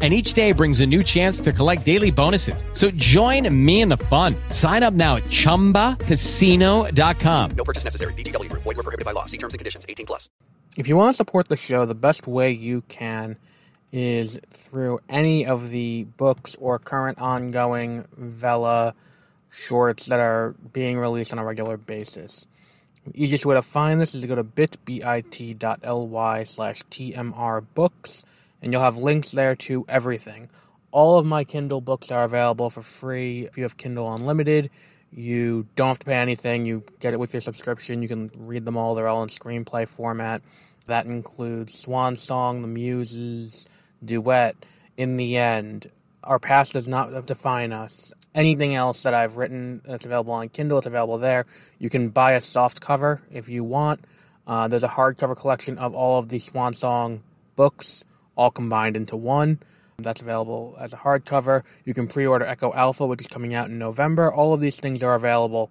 And each day brings a new chance to collect daily bonuses. So join me in the fun. Sign up now at chumbacasino.com. No purchase necessary. VGW Group. Void were prohibited by law. See terms and conditions. 18 plus. If you want to support the show, the best way you can is through any of the books or current ongoing Vella shorts that are being released on a regular basis. The easiest way to find this is to go to bit.ly slash tmr books, and you'll have links there to everything. All of my Kindle books are available for free if you have Kindle Unlimited. You don't have to pay anything. You get it with your subscription. You can read them all. They're all in screenplay format. That includes Swan Song, The Muses, Duet, In the End. Our past does not define us. Anything else that I've written that's available on Kindle, it's available there. You can buy a soft cover if you want. Uh, there's a hardcover collection of all of the Swan Song books, all combined into one. That's available as a hardcover. You can pre order Echo Alpha, which is coming out in November. All of these things are available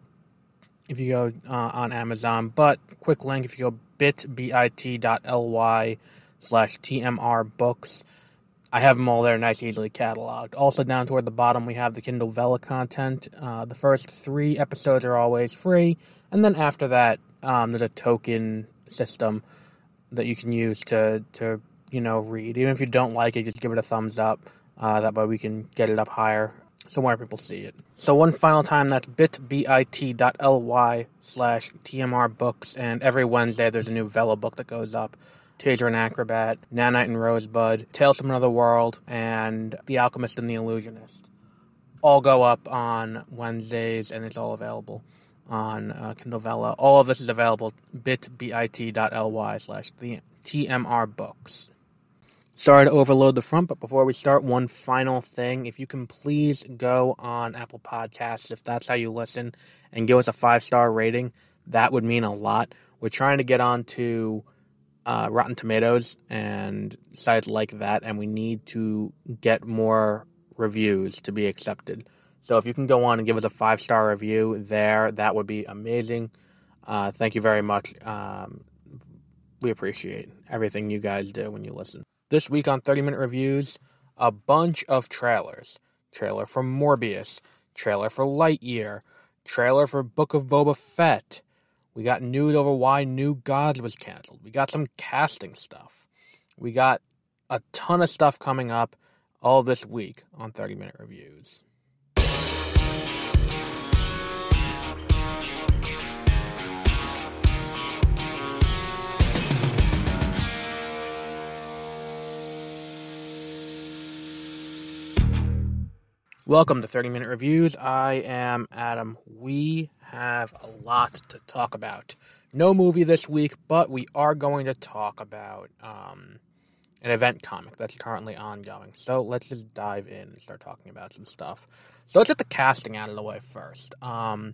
if you go uh, on Amazon. But quick link if you go bit.ly slash TMR books. I have them all there, nice, easily cataloged. Also, down toward the bottom, we have the Kindle Vella content. Uh, the first three episodes are always free, and then after that, um, there's a token system that you can use to to you know read. Even if you don't like it, just give it a thumbs up. Uh, that way, we can get it up higher so more people see it. So one final time, that's bit.ly slash TMR books, and every Wednesday there's a new Vella book that goes up. Taser and Acrobat, Nanite and Rosebud, Tales from Another World, and The Alchemist and the Illusionist. All go up on Wednesdays, and it's all available on uh, Kindle Vella. All of this is available bit.ly slash the TMR books. Sorry to overload the front, but before we start, one final thing. If you can please go on Apple Podcasts, if that's how you listen, and give us a five star rating, that would mean a lot. We're trying to get on to uh, Rotten Tomatoes and sites like that, and we need to get more reviews to be accepted. So if you can go on and give us a five star review there, that would be amazing. Uh, thank you very much. Um, we appreciate everything you guys do when you listen. This week on 30 Minute Reviews, a bunch of trailers. Trailer for Morbius, trailer for Lightyear, trailer for Book of Boba Fett. We got news over why New Gods was canceled. We got some casting stuff. We got a ton of stuff coming up all this week on 30 Minute Reviews. Welcome to 30 Minute Reviews. I am Adam. We have a lot to talk about. No movie this week, but we are going to talk about um, an event comic that's currently ongoing. So let's just dive in and start talking about some stuff. So let's get the casting out of the way first. Um,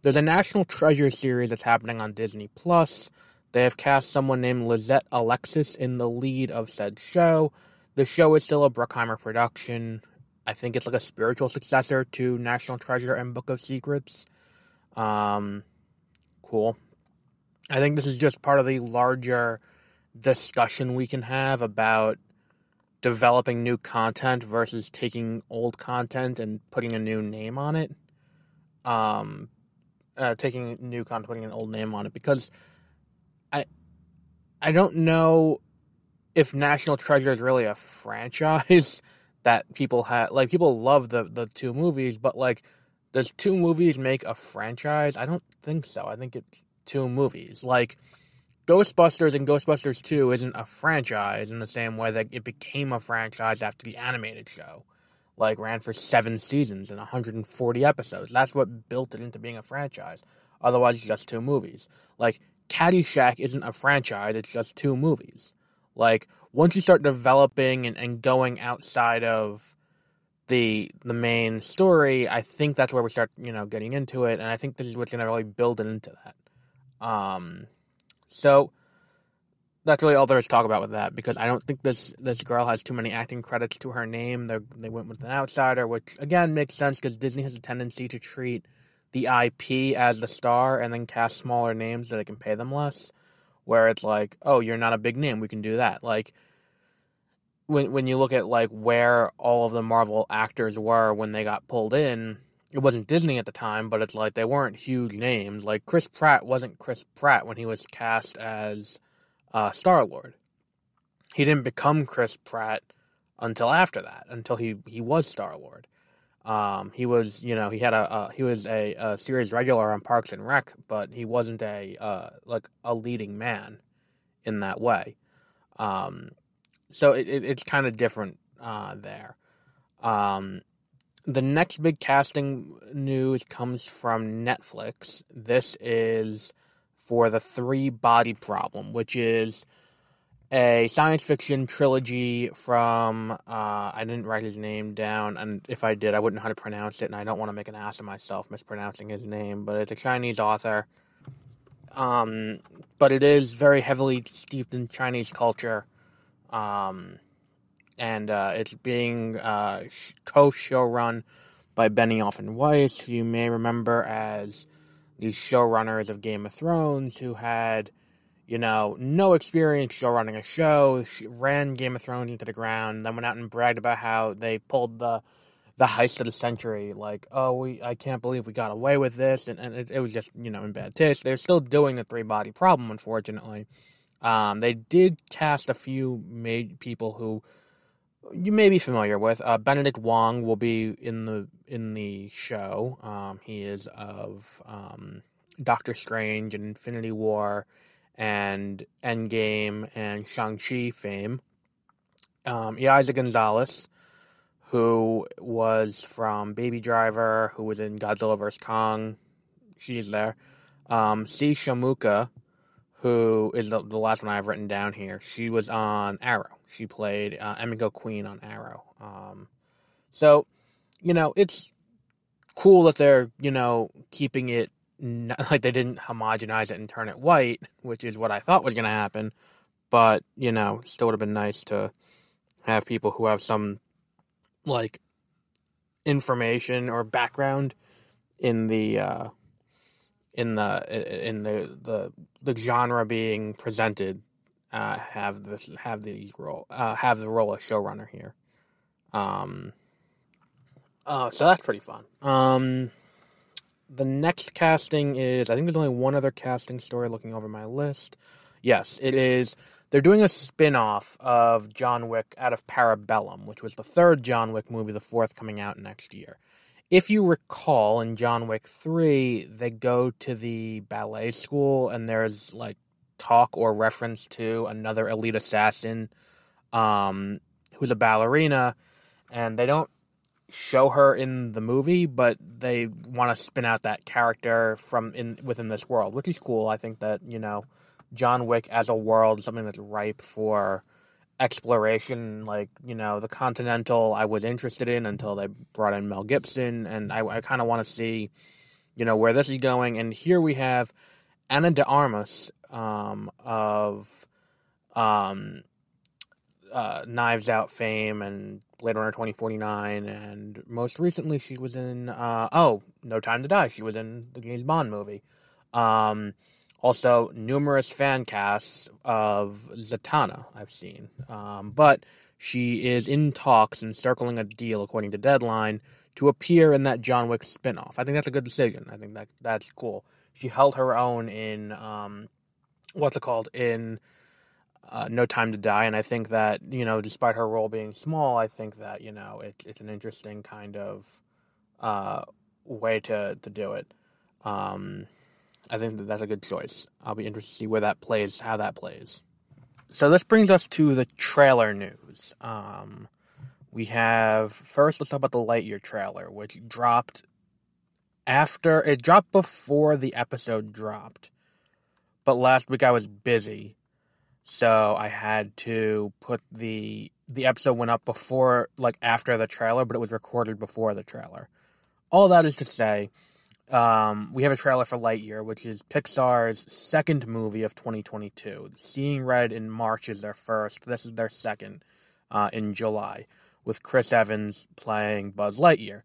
there's a National Treasure series that's happening on Disney Plus. They have cast someone named Lizette Alexis in the lead of said show. The show is still a Bruckheimer production. I think it's like a spiritual successor to National Treasure and Book of Secrets. Um, cool. I think this is just part of the larger discussion we can have about developing new content versus taking old content and putting a new name on it. Um, uh, taking new content, putting an old name on it, because I, I don't know if National Treasure is really a franchise that people have like people love the the two movies, but like does two movies make a franchise? I don't think so. I think it's two movies. Like Ghostbusters and Ghostbusters 2 isn't a franchise in the same way that it became a franchise after the animated show. Like ran for 7 seasons and 140 episodes. That's what built it into being a franchise. Otherwise it's just two movies. Like Caddyshack isn't a franchise, it's just two movies. Like once you start developing and, and going outside of the the main story, I think that's where we start, you know, getting into it, and I think this is what's gonna really build it into that. Um, so that's really all there is to talk about with that because I don't think this this girl has too many acting credits to her name. They they went with an outsider, which again makes sense because Disney has a tendency to treat the IP as the star and then cast smaller names so they can pay them less. Where it's like, oh, you're not a big name, we can do that. Like when when you look at like where all of the Marvel actors were when they got pulled in, it wasn't Disney at the time, but it's like they weren't huge names. Like Chris Pratt wasn't Chris Pratt when he was cast as uh, Star Lord. He didn't become Chris Pratt until after that, until he, he was Star Lord. Um, he was, you know, he had a uh, he was a, a, series regular on Parks and Rec, but he wasn't a uh, like a leading man in that way. Um, so it, it, it's kind of different uh, there. Um, the next big casting news comes from Netflix. This is for the Three Body Problem, which is a science fiction trilogy from uh, I didn't write his name down, and if I did, I wouldn't know how to pronounce it, and I don't want to make an ass of myself mispronouncing his name. But it's a Chinese author, um, but it is very heavily steeped in Chinese culture, um, and uh, it's being uh, co-showrun by Benioff and Weiss, who you may remember as the showrunners of Game of Thrones who had, you know, no experience show running a show, ran Game of Thrones into the ground, then went out and bragged about how they pulled the the heist of the century. Like, oh, we I can't believe we got away with this, and, and it, it was just you know in bad taste. They're still doing the three body problem, unfortunately. Um, they did cast a few made people who you may be familiar with. Uh, Benedict Wong will be in the in the show. Um, he is of um, Doctor Strange and Infinity War and Endgame and Shang Chi fame. Um, Eiza Gonzalez, who was from Baby Driver, who was in Godzilla vs Kong, she's there. Um, Sea Shimooka, who is the, the last one I've written down here. She was on Arrow. She played uh, Emiko Queen on Arrow. Um, so, you know, it's cool that they're, you know, keeping it like they didn't homogenize it and turn it white, which is what I thought was going to happen. But, you know, still would have been nice to have people who have some, like, information or background in the, uh, in the in the the the genre being presented uh, have this have the role uh, have the role of showrunner here. Um, uh, so that's pretty fun. Um, the next casting is I think there's only one other casting story. Looking over my list, yes, it is. They're doing a spin-off of John Wick out of Parabellum, which was the third John Wick movie, the fourth coming out next year. If you recall in John Wick 3, they go to the ballet school and there's like talk or reference to another elite assassin um, who's a ballerina, and they don't show her in the movie, but they want to spin out that character from in within this world, which is cool. I think that you know, John Wick as a world is something that's ripe for exploration. Like you know, the Continental I was interested in until they brought in Mel Gibson, and I, I kind of want to see, you know, where this is going. And here we have Ana de Armas um, of um, uh, Knives Out fame and Blade Runner 2049, and most recently she was in, uh, oh, No Time to Die. She was in the James Bond movie. Um, also, numerous fan casts of Zatanna I've seen. Um, but she is in talks and circling a deal, according to Deadline, to appear in that John Wick spinoff. I think that's a good decision. I think that that's cool. She held her own in um, what's it called in uh, No Time to Die, and I think that you know, despite her role being small, I think that you know it, it's an interesting kind of uh, way to to do it. Um, I think that that's a good choice. I'll be interested to see where that plays, how that plays. So this brings us to the trailer news. Um, we have first. Let's talk about the Lightyear trailer, which dropped after it dropped before the episode dropped but last week I was busy, so I had to put the the episode went up before like after the trailer, but it was recorded before the trailer. All that is to say, um, we have a trailer for Lightyear, which is Pixar's second movie of 2022. Seeing Red in March is their first. This is their second uh, in July, with Chris Evans playing Buzz Lightyear.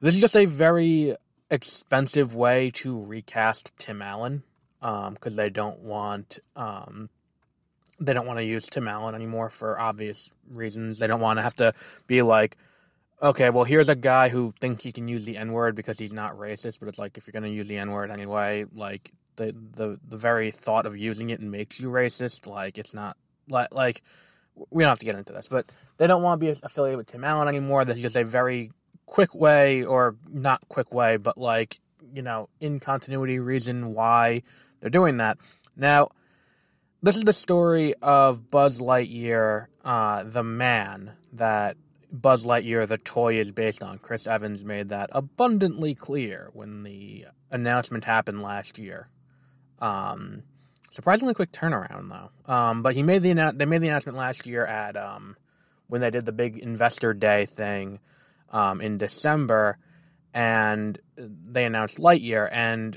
This is just a very expensive way to recast Tim Allen because um, they don't want um, they don't want to use Tim Allen anymore for obvious reasons. They don't want to have to be like okay, well, here's a guy who thinks he can use the N word because he's not racist, but it's like if you're going to use the N word anyway, like the the the very thought of using it makes you racist. Like it's not like like we don't have to get into this, but they don't want to be affiliated with Tim Allen anymore. This is just a very quick way, or not quick way, but like you know, in continuity reason why they're doing that. Now, this is the story of Buzz Lightyear, uh, the man that Buzz Lightyear, the toy, is based on. Chris Evans made that abundantly clear when the announcement happened last year. Um, surprisingly quick turnaround though. Um, but he made the they made the announcement last year at um, when they did the big investor day thing um, in December, and they announced Lightyear. And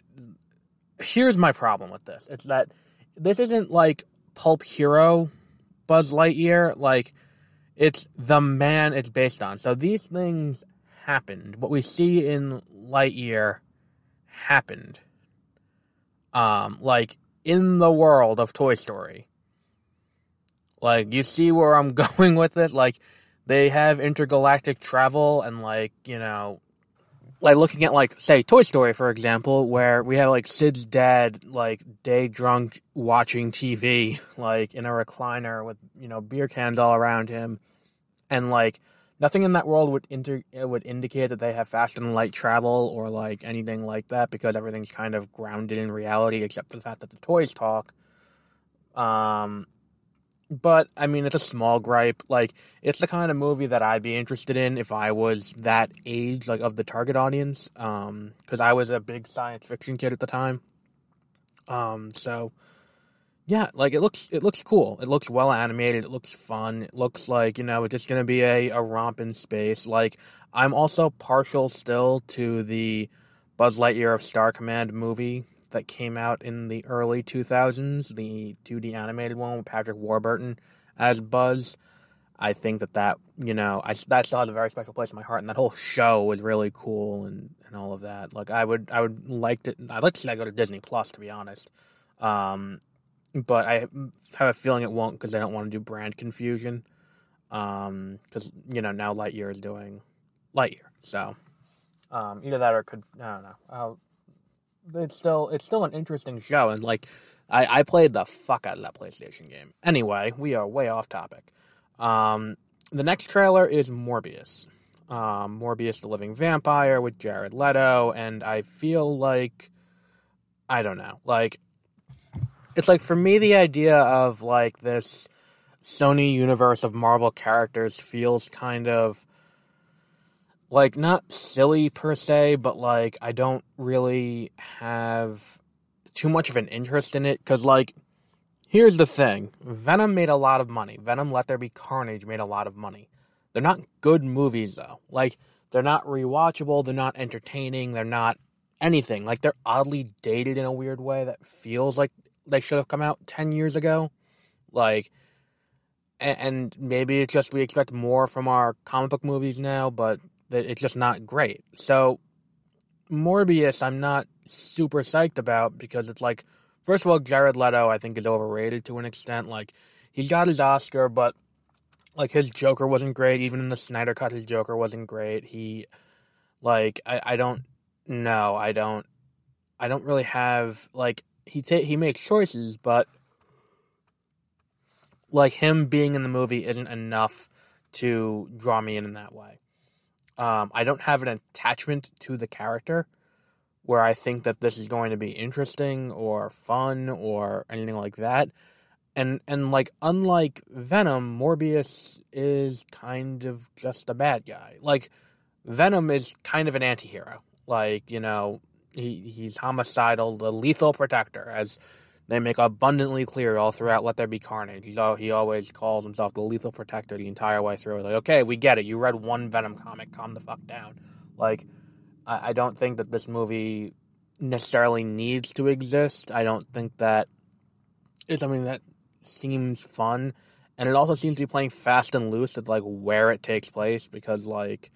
here's my problem with this: it's that this isn't like pulp hero Buzz Lightyear, like it's the man it's based on. So these things happened. What we see in Lightyear happened. Um, like in the world of Toy Story. Like you see where I'm going with it. Like they have intergalactic travel and like you know, like looking at like say Toy Story for example, where we have like Sid's dad like day drunk watching TV like in a recliner with you know beer cans all around him, and like nothing in that world would inter would indicate that they have fast and light travel or like anything like that because everything's kind of grounded in reality except for the fact that the toys talk. Um, but I mean, it's a small gripe. Like, it's the kind of movie that I'd be interested in if I was that age, like of the target audience. Um, because I was a big science fiction kid at the time. Um, so yeah, like it looks it looks cool. It looks well animated. It looks fun. It looks like you know it's just gonna be a a romp in space. Like I'm also partial still to the Buzz Lightyear of Star Command movie that came out in the early 2000s, the 2D animated one with Patrick Warburton as Buzz. I think that that you know I that still has a very special place in my heart, and that whole show was really cool and and all of that. Like I would I would like to I'd like to see that go to Disney Plus to be honest, um, but I have a feeling it won't because I don't want to do brand confusion. Um, because you know now Lightyear is doing Lightyear, so um, either that or could I don't know. I'll, it's still it's still an interesting show, and like I, I played the fuck out of that PlayStation game. Anyway, we are way off topic. Um, the next trailer is Morbius. Um, Morbius the Living Vampire with Jared Leto, and I feel like I don't know, like it's like for me the idea of like this Sony universe of Marvel characters feels kind of like not silly per se, but like I don't really have too much of an interest in it because like here's the thing. Venom made a lot of money. Venom let there be carnage made a lot of money. They're not good movies though. Like they're not rewatchable they're not entertaining they're not anything. Like they're oddly dated in a weird way that feels like they should have come out 10 years ago. Like and, and maybe it's just we expect more from our comic book movies now but it's just not great. So morbius i'm not super psyched about because it's like first of all jared leto i think is overrated to an extent. Like he's got his oscar but like his joker wasn't great. Even in the snyder cut his joker wasn't great. He like i, I don't know. I don't i don't really have like he ta- he makes choices, but like him being in the movie isn't enough to draw me in in that way. Um, I don't have an attachment to the character where I think that this is going to be interesting or fun or anything like that. And and like unlike Venom, Morbius is kind of just a bad guy. Like Venom is kind of an anti-hero. Like, you know, he he's homicidal, the lethal protector, as they make abundantly clear all throughout Let There Be Carnage. He's all, he always calls himself the lethal protector the entire way through. Like, okay, we get it. You read one Venom comic, calm the fuck down. Like, I, I don't think that this movie necessarily needs to exist. I don't think that it's something that seems fun, and it also seems to be playing fast and loose with like where it takes place because like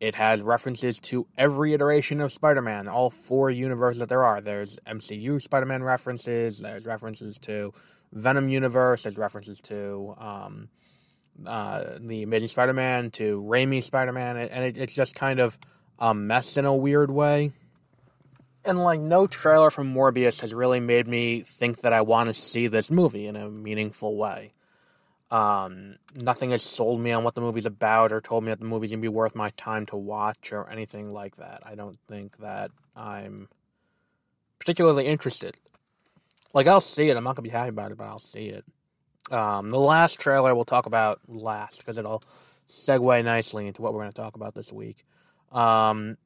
it has references to every iteration of Spider-Man, all four universes that there are. There's MCU Spider-Man references. There's references to Venom universe. There's references to um, uh, the Amazing Spider-Man, to Raimi Spider-Man, and it, it's just kind of a mess in a weird way. And like no trailer from Morbius has really made me think that I want to see this movie in a meaningful way. Um, nothing has sold me on what the movie's about or told me that the movie's gonna be worth my time to watch or anything like that. I don't think that I'm particularly interested. Like I'll see it. I'm not gonna be happy about it, but I'll see it. Um, the last trailer we'll talk about last because it'll segue nicely into what we're going to talk about this week. Um,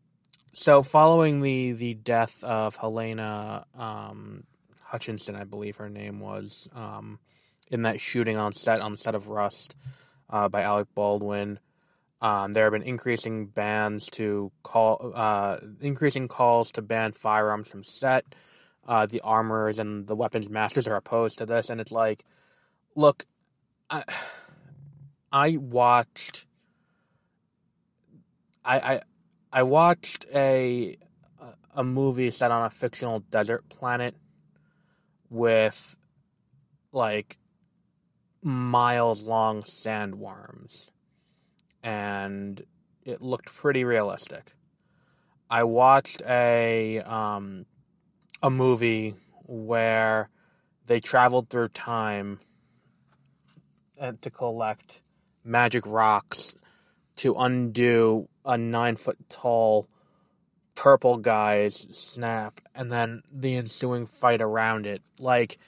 so, following the the death of Helena um, Hutchinson, I believe her name was, um, in that shooting on set on the set of Rust uh, by Alec Baldwin, um, there have been increasing bans to call, uh, increasing calls to ban firearms from set. Uh, the armorers and the weapons masters are opposed to this, and it's like, look, I, I watched, I, I, I watched a a movie set on a fictional desert planet with like miles long sandworms and it looked pretty realistic. I watched a um, a movie where they traveled through time and to collect magic rocks to undo a nine foot tall purple guy's snap and then the ensuing fight around it. Like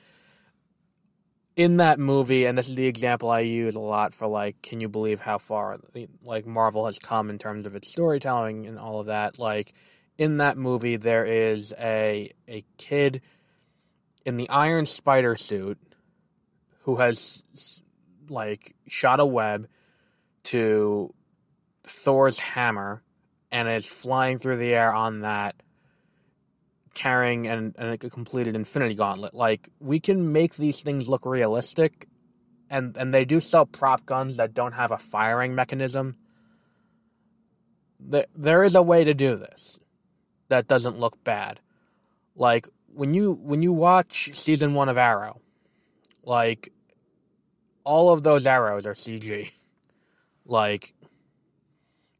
in that movie, and this is the example I use a lot for like, can you believe how far like Marvel has come in terms of its storytelling and all of that? Like in that movie, there is a a kid in the Iron Spider suit who has like shot a web to Thor's hammer and is flying through the air on that, carrying and an, a completed Infinity Gauntlet. Like we can make these things look realistic, and and they do sell prop guns that don't have a firing mechanism. There, There is a way to do this that doesn't look bad. Like when you when you watch season one of Arrow, like all of those arrows are CG. Like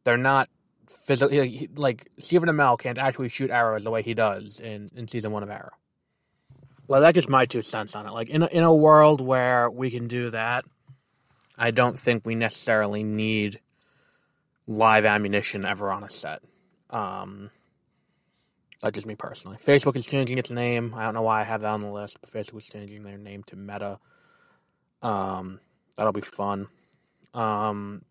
they're not physically like Stephen Amell can't actually shoot arrows the way he does in, in season one of Arrow. Well, that's just my two cents on it. Like in a, in a world where we can do that, I don't think we necessarily need live ammunition ever on a set. Um, that's just me personally. Facebook is changing its name. I don't know why I have that on the list, but Facebook is changing their name to Meta. Um, that'll be fun. Um,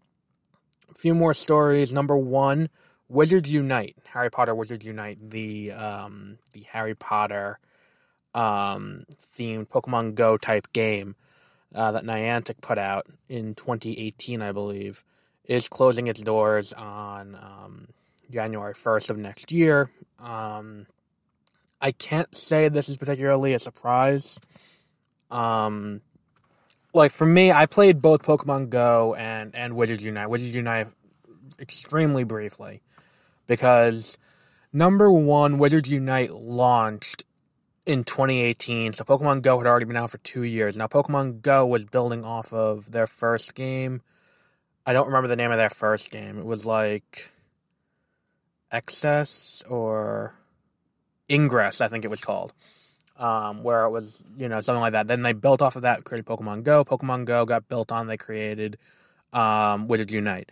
a few more stories. Number one, Wizards Unite, Harry Potter Wizards Unite, the um, the Harry Potter um, themed Pokemon Go type game uh, that Niantic put out in 2018, I believe, is closing its doors on um, January 1st of next year. Um, I can't say this is particularly a surprise. Um, like for me, I played both Pokemon Go and and Wizards Unite. Wizards Unite extremely briefly because number one, Wizards Unite launched in 2018. So Pokemon Go had already been out for two years. Now Pokemon Go was building off of their first game. I don't remember the name of their first game. It was like Excess or Ingress, I think it was called um, where it was, you know, something like that. Then they built off of that, created Pokemon Go. Pokemon Go got built on, they created um, Wizards Unite.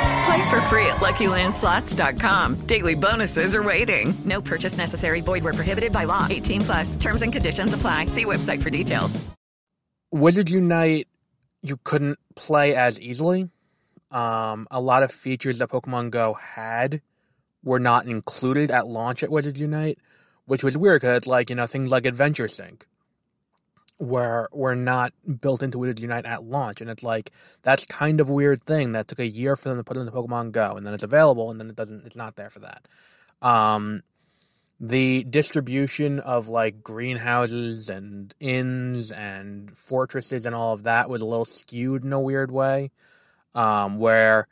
Play for free at LuckyLandSlots.com. Daily bonuses are waiting. No purchase necessary. Void where prohibited by law. 18 plus. Terms and conditions apply. See website for details. Wizards Unite, you couldn't play as easily. Um, a lot of features that Pokemon Go had were not included at launch at Wizard Unite, which was weird because, like, you know, things like Adventure Sync were were not built into Wizards Unite at launch, and it's like that's kind of weird thing that took a year for them to put into Pokemon Go, and then it's available, and then it doesn't, it's not there for that. Um, the distribution of like greenhouses and inns and fortresses and all of that was a little skewed in a weird way, um, where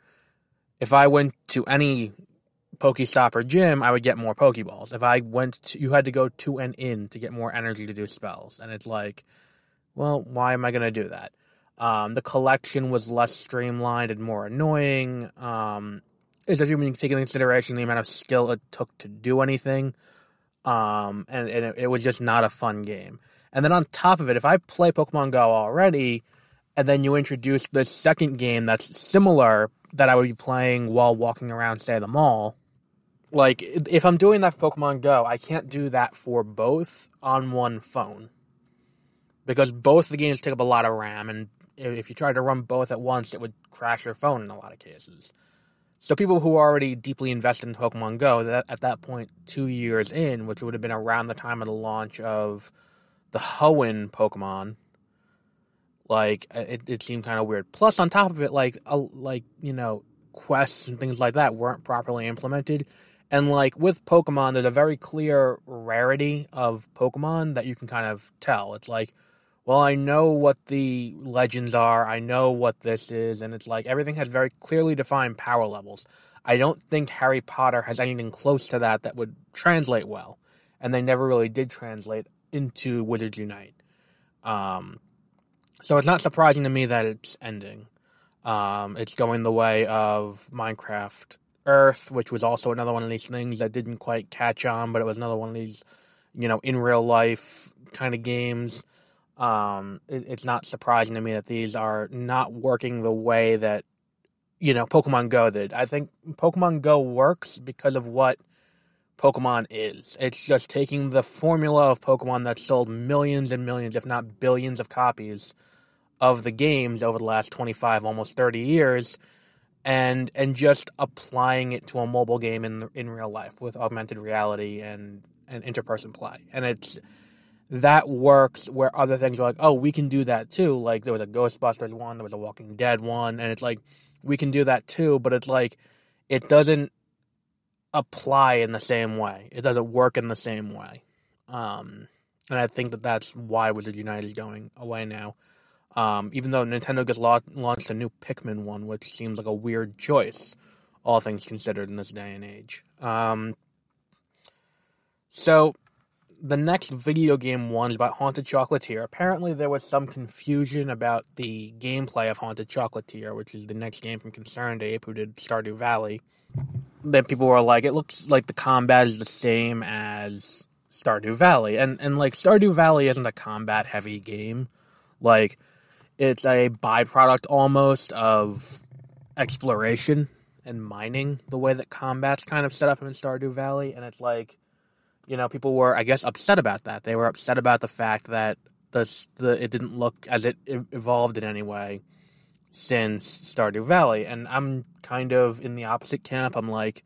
if I went to any Pokestop or gym, I would get more Pokeballs. If I went to, you had to go to an inn to get more energy to do spells. And it's like, well, why am I going to do that? Um, the collection was less streamlined and more annoying, um, especially when you take into consideration the amount of skill it took to do anything. Um, and, and it, it was just not a fun game. And then on top of it, if I play Pokemon Go already, and then you introduce the second game that's similar that I would be playing while walking around, say, the mall, like if I'm doing that for Pokemon Go, I can't do that for both on one phone because both the games take up a lot of RAM, and if you tried to run both at once, it would crash your phone in a lot of cases. So people who are already deeply invested in Pokemon Go, that at that point, two years in, which would have been around the time of the launch of the Hoenn Pokemon, like uh, it, it seemed kind of weird. Plus, on top of it, like like you know quests and things like that weren't properly implemented. And like with Pokemon, there's a very clear rarity of Pokemon that you can kind of tell. It's like, well, I know what the legends are, I know what this is, and it's like everything has very clearly defined power levels. I don't think Harry Potter has anything close to that that would translate well, and they never really did translate into Wizards Unite. Um, so it's not surprising to me that it's ending. Um, it's going the way of Minecraft Earth, which was also another one of these things that didn't quite catch on, but it was another one of these, you know, in real life kind of games. Um, it, it's not surprising to me that these are not working the way that, you know, Pokemon Go did. I think Pokemon Go works because of what Pokemon is. It's just taking the formula of Pokemon that sold millions and millions, if not billions of copies of the games over the last 25, almost 30 years and and just applying it to a mobile game in in real life with augmented reality and and interperson play. And it's that works where other things are like, oh, we can do that too. Like there was a Ghostbusters one, there was a Walking Dead one, and it's like we can do that too, but it's like it doesn't apply in the same way. It doesn't work in the same way. Um, and I think that that's why Wizard united is going away now. Um, even though Nintendo just la- launched a new Pikmin one, which seems like a weird choice, all things considered in this day and age. Um, so, the next video game one is about Haunted Chocolatier. Apparently, there was some confusion about the gameplay of Haunted Chocolatier, which is the next game from Concerned Ape, who did Stardew Valley. Then people were like, it looks like the combat is the same as Stardew Valley. And, and like, Stardew Valley isn't a combat heavy game. Like, it's a byproduct almost of exploration and mining the way that combat's kind of set up in Stardew Valley. And it's like you know people were I guess upset about that. They were upset about the fact that the, the it didn't look as it evolved in any way since Stardew Valley. And I'm kind of in the opposite camp. I'm like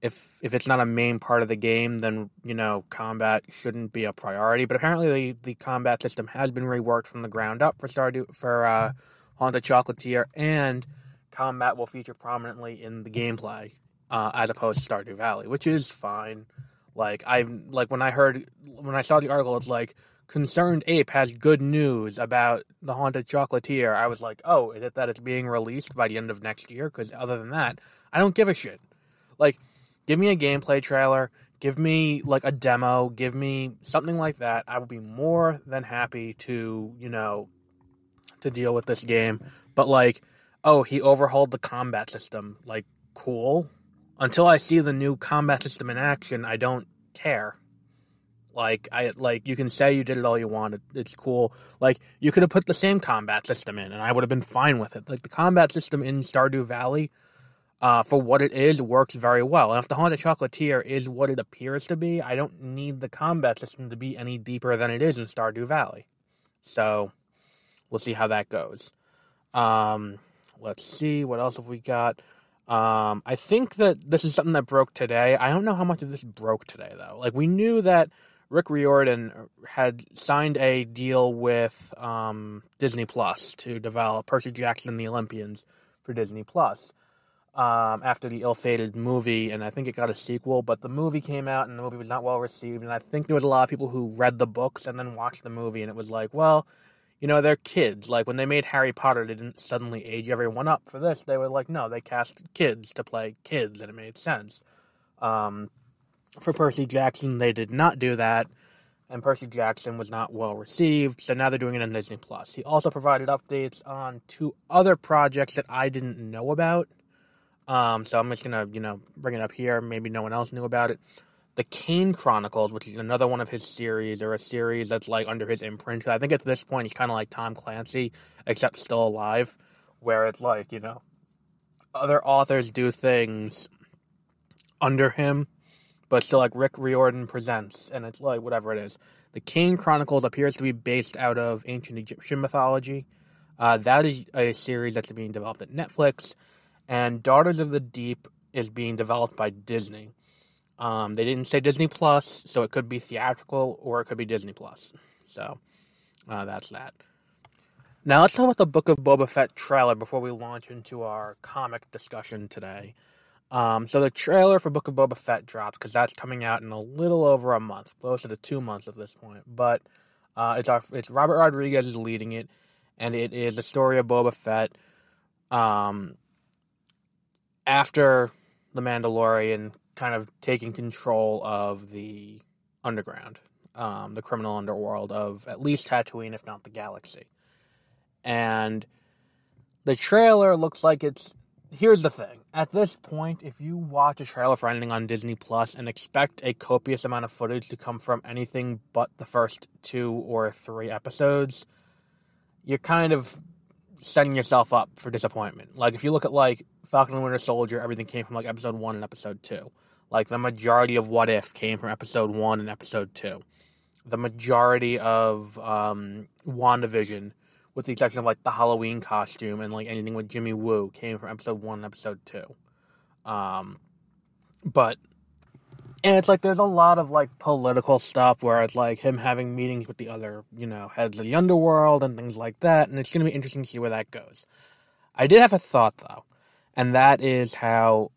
if if it's not a main part of the game, then you know combat shouldn't be a priority. But apparently, the, the combat system has been reworked from the ground up for Stardew for uh, Haunted Chocolatier, and combat will feature prominently in the gameplay uh, as opposed to Stardew Valley, which is fine. Like I like when I heard when I saw the article, it's like Concerned Ape has good news about the Haunted Chocolatier. I was like, oh, is it that it's being released by the end of next year? Because other than that, I don't give a shit. Like Give me a gameplay trailer. Give me like a demo, give me something like that. I would be more than happy to, you know, to deal with this game. But like, oh, he overhauled the combat system. Like, cool. Until I see the new combat system in action, I don't care. Like I like you can say you did it all you wanted. It's cool. Like you could have put the same combat system in and I would have been fine with it. Like the combat system in Stardew Valley uh, for what it is, works very well. And if the Haunted Chocolatier is what it appears to be, I don't need the combat system to be any deeper than it is in Stardew Valley. So, we'll see how that goes. Um, let's see, what else have we got? Um, I think that this is something that broke today. I don't know how much of this broke today, though. Like, we knew that Rick Riordan had signed a deal with um, Disney Plus to develop Percy Jackson and the Olympians for Disney Plus um, after the ill-fated movie, and I think it got a sequel. But the movie came out, and the movie was not well received. And I think there was a lot of people who read the books and then watched the movie, and it was like, well, you know, they're kids. Like when they made Harry Potter, they didn't suddenly age everyone up. For this, they were like, no, they cast kids to play kids, and it made sense. Um, for Percy Jackson, they did not do that, and Percy Jackson was not well received. So now they're doing it on Disney Plus. He also provided updates on two other projects that I didn't know about. Um, so I'm just gonna, you know, bring it up here. Maybe no one else knew about it. The Kane Chronicles, which is another one of his series, or a series that's like under his imprint. I think at this point he's kind of like Tom Clancy, except still alive, where it's like you know, other authors do things under him, but still like Rick Riordan presents, and it's like whatever it is. The Kane Chronicles appears to be based out of ancient Egyptian mythology. Uh, that is a series that's being developed at Netflix and Daughters of the Deep is being developed by Disney. Um, they didn't say Disney Plus, so it could be theatrical or it could be Disney Plus. So uh, that's that. Now let's talk about the Book of Boba Fett trailer before we launch into our comic discussion today. Um, so the trailer for Book of Boba Fett drops because that's coming out in a little over a month, close to the two months at this point. But uh, it's our it's Robert Rodriguez is leading it, and it is the story of Boba Fett. Um, after the Mandalorian kind of taking control of the underground, um, the criminal underworld of at least Tatooine, if not the galaxy. And the trailer looks like it's. Here's the thing. At this point, if you watch a trailer for anything on Disney Plus and expect a copious amount of footage to come from anything but the first two or three episodes, you're kind of setting yourself up for disappointment. Like if you look at like Falcon and Winter Soldier, everything came from like episode one and episode two. Like the majority of What If came from episode one and episode two. The majority of um, WandaVision, with the exception of like the Halloween costume and like anything with Jimmy Woo, came from episode one and episode two. Um, but and it's like there's a lot of like political stuff where it's like him having meetings with the other, you know, heads of the underworld and things like that, and it's gonna be interesting to see where that goes. I did have a thought though, and that is how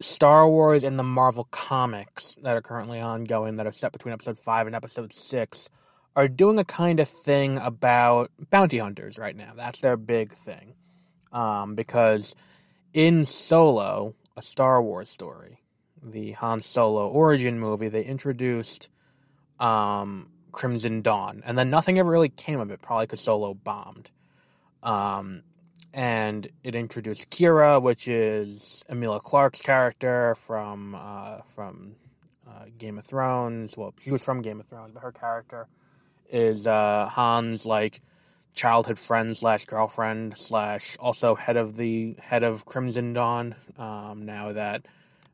Star Wars and the Marvel comics that are currently ongoing, that are set between episode five and episode six, are doing a kind of thing about bounty hunters right now. That's their big thing. Um, because in Solo, a Star Wars story, the Han Solo origin movie, they introduced um, Crimson Dawn, and then nothing ever really came of it, probably because Solo bombed. Um, and it introduced Qi'ra, which is Emilia Clarke's character from uh, from uh, Game of Thrones. Well, she was from Game of Thrones, but her character is uh, Han's like childhood friend slash girlfriend slash also head of the head of Crimson Dawn. Um, now that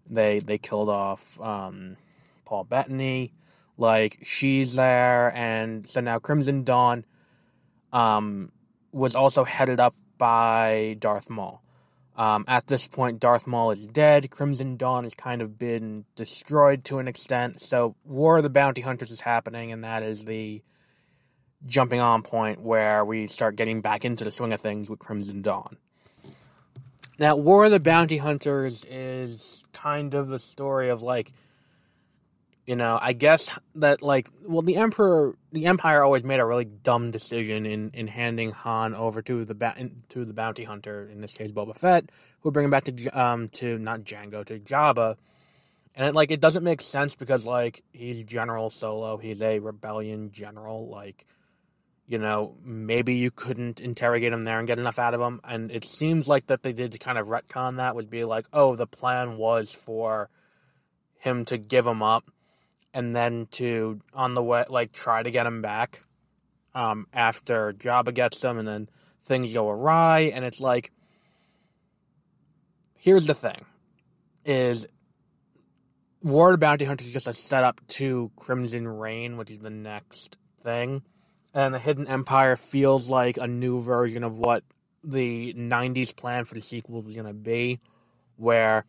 they they killed off um, Paul Bettany. Like she's there, and so now Crimson Dawn um, was also headed up by Darth Maul. Um, at this point, Darth Maul is dead. Crimson Dawn has kind of been destroyed to an extent. So, War of the Bounty Hunters is happening, and that is the jumping on point where we start getting back into the swing of things with Crimson Dawn. Now, War of the Bounty Hunters is kind of the story of like, you know, I guess that like, well, the Emperor, the Empire always made a really dumb decision in in handing Han over to the to the bounty hunter, in this case Boba Fett, who bring him back to um to not Jango to Jabba, And it like it doesn't make sense because like he's General Solo, he's a rebellion general, like you know, maybe you couldn't interrogate him there and get enough out of him. And it seems like that they did to kind of retcon that would be like, oh, the plan was for him to give him up and then to on the way like try to get him back um, after Jabba gets them and then things go awry and it's like here's the thing is War of Bounty Hunter is just a setup to Crimson Rain, which is the next thing. And the Hidden Empire feels like a new version of what the 90s plan for the sequel was going to be, where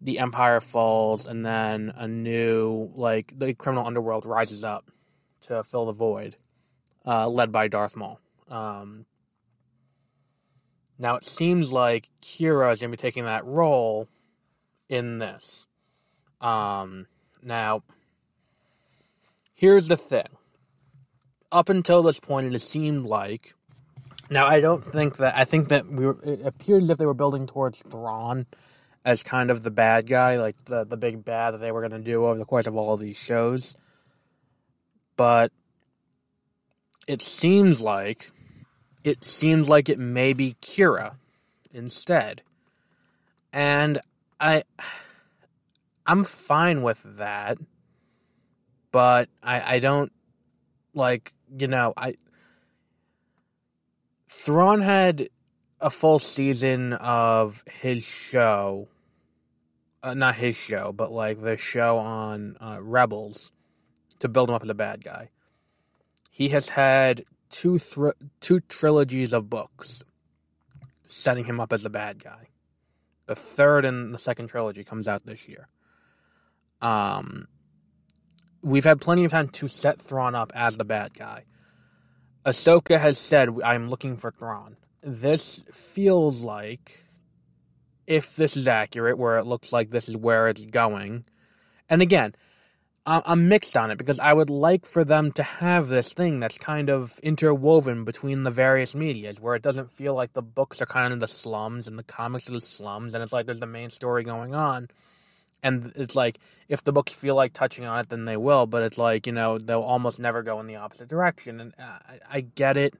the Empire falls and then a new, like, the criminal underworld rises up to fill the void, uh, led by Darth Maul. Um, now it seems like Qi'ra is going to be taking that role in this. Um, now, here's the thing. Up until this point, it seemed like. Now, I don't think that. I think that we were, it appeared as if they were building towards Thrawn as kind of the bad guy, like the, the big bad that they were going to do over the course of all of these shows. But it seems like. It seems like it may be Qi'ra instead. And I I'm fine with that, but I I don't like you know I Thrawn had a full season of his show, uh, not his show, but like the show on uh, Rebels to build him up as a bad guy. He has had two thr- two trilogies of books setting him up as a bad guy. The third and the second trilogy comes out this year. Um, we've had plenty of time to set Thrawn up as the bad guy. Ahsoka has said, "I'm looking for Thrawn." This feels like, if this is accurate, where it looks like this is where it's going, and again, I'm mixed on it because I would like for them to have this thing that's kind of interwoven between the various medias, where it doesn't feel like the books are kind of the slums and the comics are the slums, and it's like there's the main story going on and it's like if the books feel like touching on it then they will but it's like you know they'll almost never go in the opposite direction and i, I get it.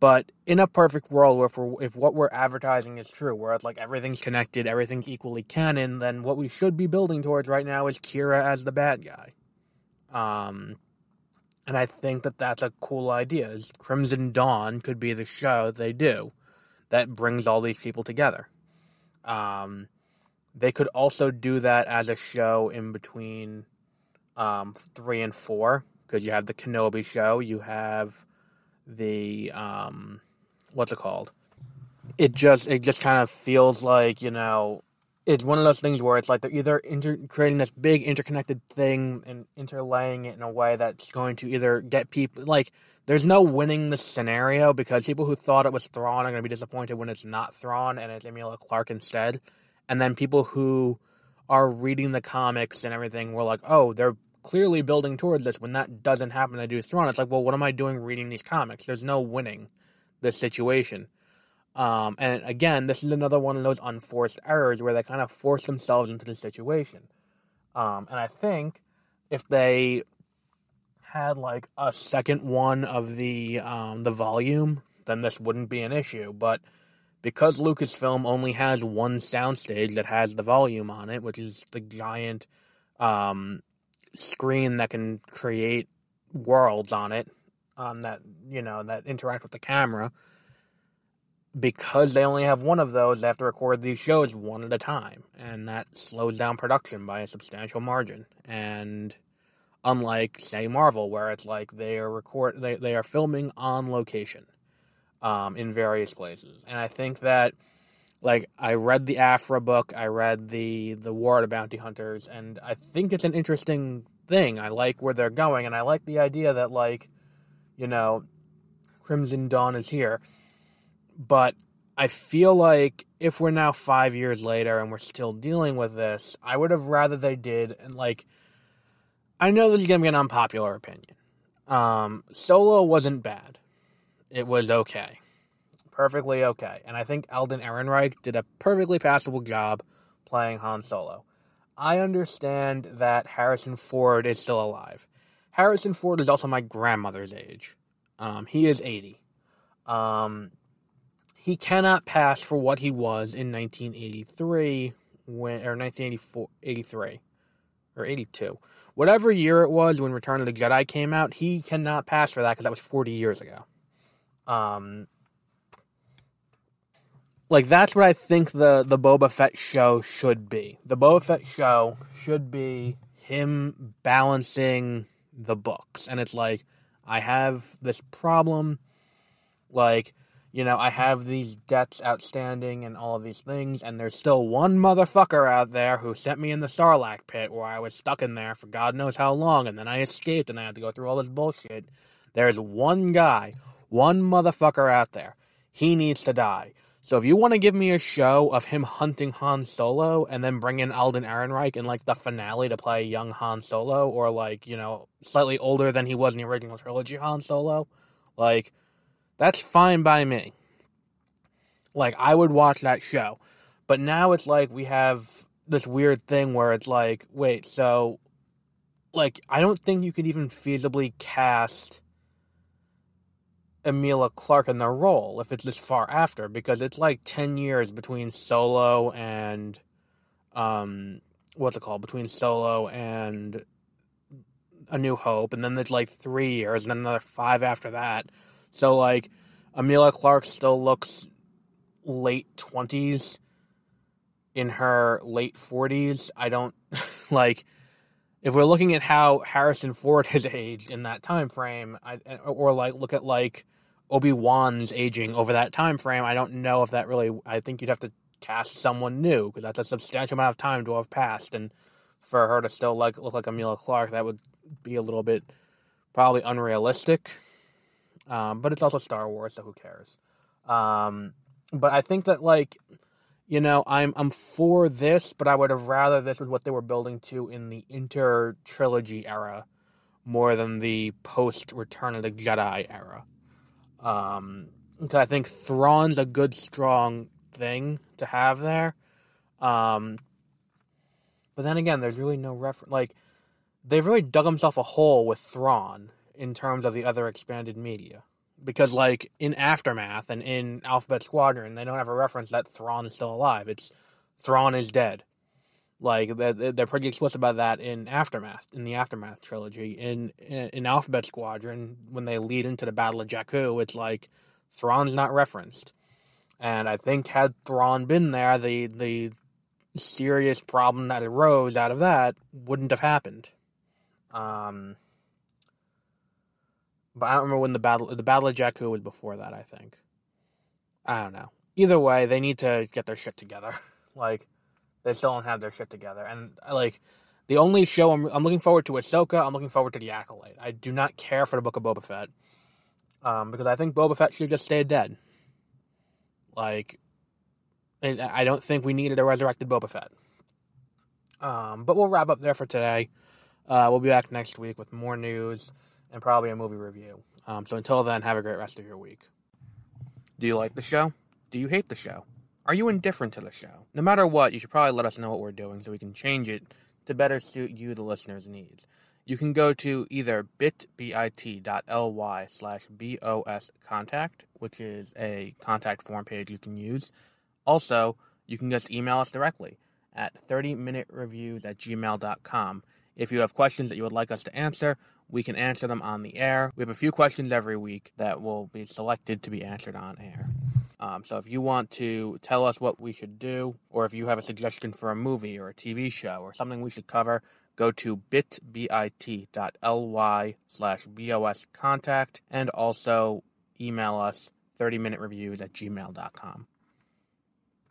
But in a perfect world where if, if what we're advertising is true where it's like everything's connected everything's equally canon then what we should be building towards right now is Qi'ra as the bad guy. Um and i think that that's a cool idea is crimson dawn could be the show they do that brings all these people together. Um they could also do that as a show in between um, three and four because you have the Kenobi show, you have the um, what's it called? It just it just kind of feels like you know it's one of those things where it's like they're either inter- creating this big interconnected thing and interlaying it in a way that's going to either get people like there's no winning the scenario because people who thought it was Thrawn are going to be disappointed when it's not Thrawn and it's Emilia Clarke instead and then people who are reading the comics and everything were like, oh, they're clearly building towards this. When that doesn't happen, I do Thrawn. It's like, well, what am I doing reading these comics? There's no winning this situation. Um, and again, this is another one of those unforced errors where they kind of force themselves into the situation. Um, and I think if they had like a second one of the um, the volume, then this wouldn't be an issue. But because Lucasfilm only has one soundstage that has the volume on it, which is the giant um, screen that can create worlds on it, um, that you know that interact with the camera. Because they only have one of those, they have to record these shows one at a time, and that slows down production by a substantial margin. And unlike, say, Marvel, where it's like they are record they, they are filming on location um, in various places. And I think that, like, I read the Aphra book, I read the the War of Bounty Hunters, and I think it's an interesting thing. I like where they're going, and I like the idea that, like, you know, Crimson Dawn is here. But I feel like if we're now five years later and we're still dealing with this, I would have rather they did. And like, I know this is gonna be an unpopular opinion. Um, Solo wasn't bad it was okay. Perfectly okay. And I think Alden Ehrenreich did a perfectly passable job playing Han Solo. I understand that Harrison Ford is still alive. Harrison Ford is also my grandmother's age. Um, he is 80. Um, he cannot pass for what he was in 1983 when or 1984 83 or 82 whatever year it was when return of the jedi came out he cannot pass for that because that was 40 years ago um like that's what i think the the boba fett show should be the boba fett show should be him balancing the books and it's like i have this problem like you know, I have these debts outstanding and all of these things, and there's still one motherfucker out there who sent me in the Sarlacc pit where I was stuck in there for God knows how long, and then I escaped and I had to go through all this bullshit. There's one guy, one motherfucker out there. He needs to die. So if you want to give me a show of him hunting Han Solo and then bring in Alden Ehrenreich in like the finale to play young Han Solo, or like, you know, slightly older than he was in the original trilogy Han Solo, like that's fine by me. Like, I would watch that show. But now it's like we have this weird thing where it's like, wait, so, like, I don't think you could even feasibly cast Emilia Clarke in the role if it's this far after, because it's like 10 years between Solo and, um, what's it called? Between Solo and A New Hope, and then there's like three years, and then another five after that. So like Emilia Clarke still looks late twenties in her late forties. I don't like if we're looking at how Harrison Ford has aged in that time frame, I, or like look at like Obi Wan's aging over that time frame. I don't know if that really. I think you'd have to cast someone new because that's a substantial amount of time to have passed, and for her to still like look like Emilia Clarke, that would be a little bit probably unrealistic. Um, but it's also Star Wars, so who cares? Um, but I think that like, you know, I'm I'm for this, but I would have rather this was what they were building to in the inter trilogy era, more than the post Return of the Jedi era. Um, because I think Thrawn's a good strong thing to have there. Um, but then again, there's really no reference. Like, they've really dug themselves a hole with Thrawn in terms of the other expanded media. Because, like, in Aftermath and in Alphabet Squadron, they don't have a reference that Thrawn is still alive. It's Thrawn is dead. Like, they're pretty explicit about that in Aftermath, in the Aftermath trilogy. In, in Alphabet Squadron, when they lead into the Battle of Jakku, it's like Thrawn's not referenced. And I think had Thrawn been there, the, the serious problem that arose out of that wouldn't have happened. Um, but I don't remember when the battle the Battle of Jakku was before that, I think. I don't know. Either way, they need to get their shit together. like they still don't have their shit together. And like the only show I'm, I'm looking forward to is Ahsoka, I'm looking forward to the Acolyte. I do not care for the Book of Boba Fett. Um, because I think Boba Fett should just stay dead. Like I don't think we needed a resurrected Boba Fett. Um, but we'll wrap up there for today. Uh, we'll be back next week with more news and probably a movie review. Um, so until then, have a great rest of your week. Do you like the show? Do you hate the show? Are you indifferent to the show? No matter what, you should probably let us know what we're doing so we can change it to better suit you, the listener's needs. You can go to either bit.ly slash BOS contact, which is a contact form page you can use. Also, you can just email us directly at 30minutereviews at gmail.com. If you have questions that you would like us to answer, we can answer them on the air. We have a few questions every week that will be selected to be answered on air. Um, so if you want to tell us what we should do, or if you have a suggestion for a movie or a TV show or something we should cover, go to bit.ly slash bos contact and also email us 30 minute reviews at gmail.com.